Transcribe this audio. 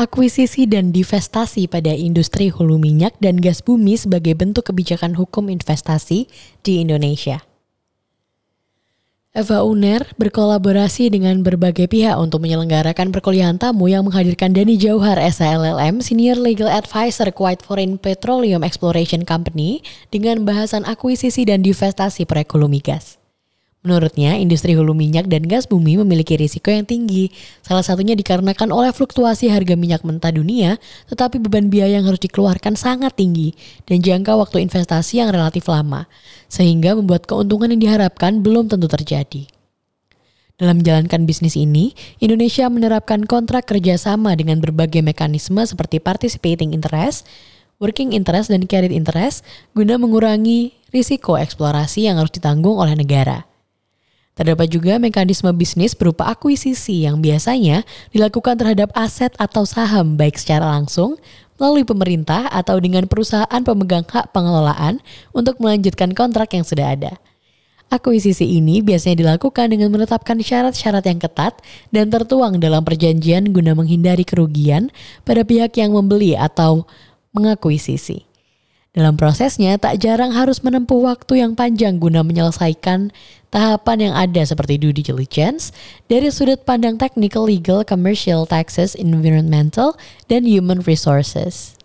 akuisisi dan divestasi pada industri hulu minyak dan gas bumi sebagai bentuk kebijakan hukum investasi di Indonesia. Eva Uner berkolaborasi dengan berbagai pihak untuk menyelenggarakan perkuliahan tamu yang menghadirkan Dani Jauhar SLLM, Senior Legal Advisor Kuwait Foreign Petroleum Exploration Company, dengan bahasan akuisisi dan divestasi proyek hulu migas. Menurutnya, industri hulu minyak dan gas bumi memiliki risiko yang tinggi. Salah satunya dikarenakan oleh fluktuasi harga minyak mentah dunia, tetapi beban biaya yang harus dikeluarkan sangat tinggi dan jangka waktu investasi yang relatif lama, sehingga membuat keuntungan yang diharapkan belum tentu terjadi. Dalam menjalankan bisnis ini, Indonesia menerapkan kontrak kerjasama dengan berbagai mekanisme seperti participating interest, working interest, dan carried interest guna mengurangi risiko eksplorasi yang harus ditanggung oleh negara. Terdapat juga mekanisme bisnis berupa akuisisi yang biasanya dilakukan terhadap aset atau saham baik secara langsung, melalui pemerintah atau dengan perusahaan pemegang hak pengelolaan untuk melanjutkan kontrak yang sudah ada. Akuisisi ini biasanya dilakukan dengan menetapkan syarat-syarat yang ketat dan tertuang dalam perjanjian guna menghindari kerugian pada pihak yang membeli atau mengakuisisi. Dalam prosesnya, tak jarang harus menempuh waktu yang panjang guna menyelesaikan tahapan yang ada seperti due diligence dari sudut pandang technical, legal, commercial, taxes, environmental, dan human resources.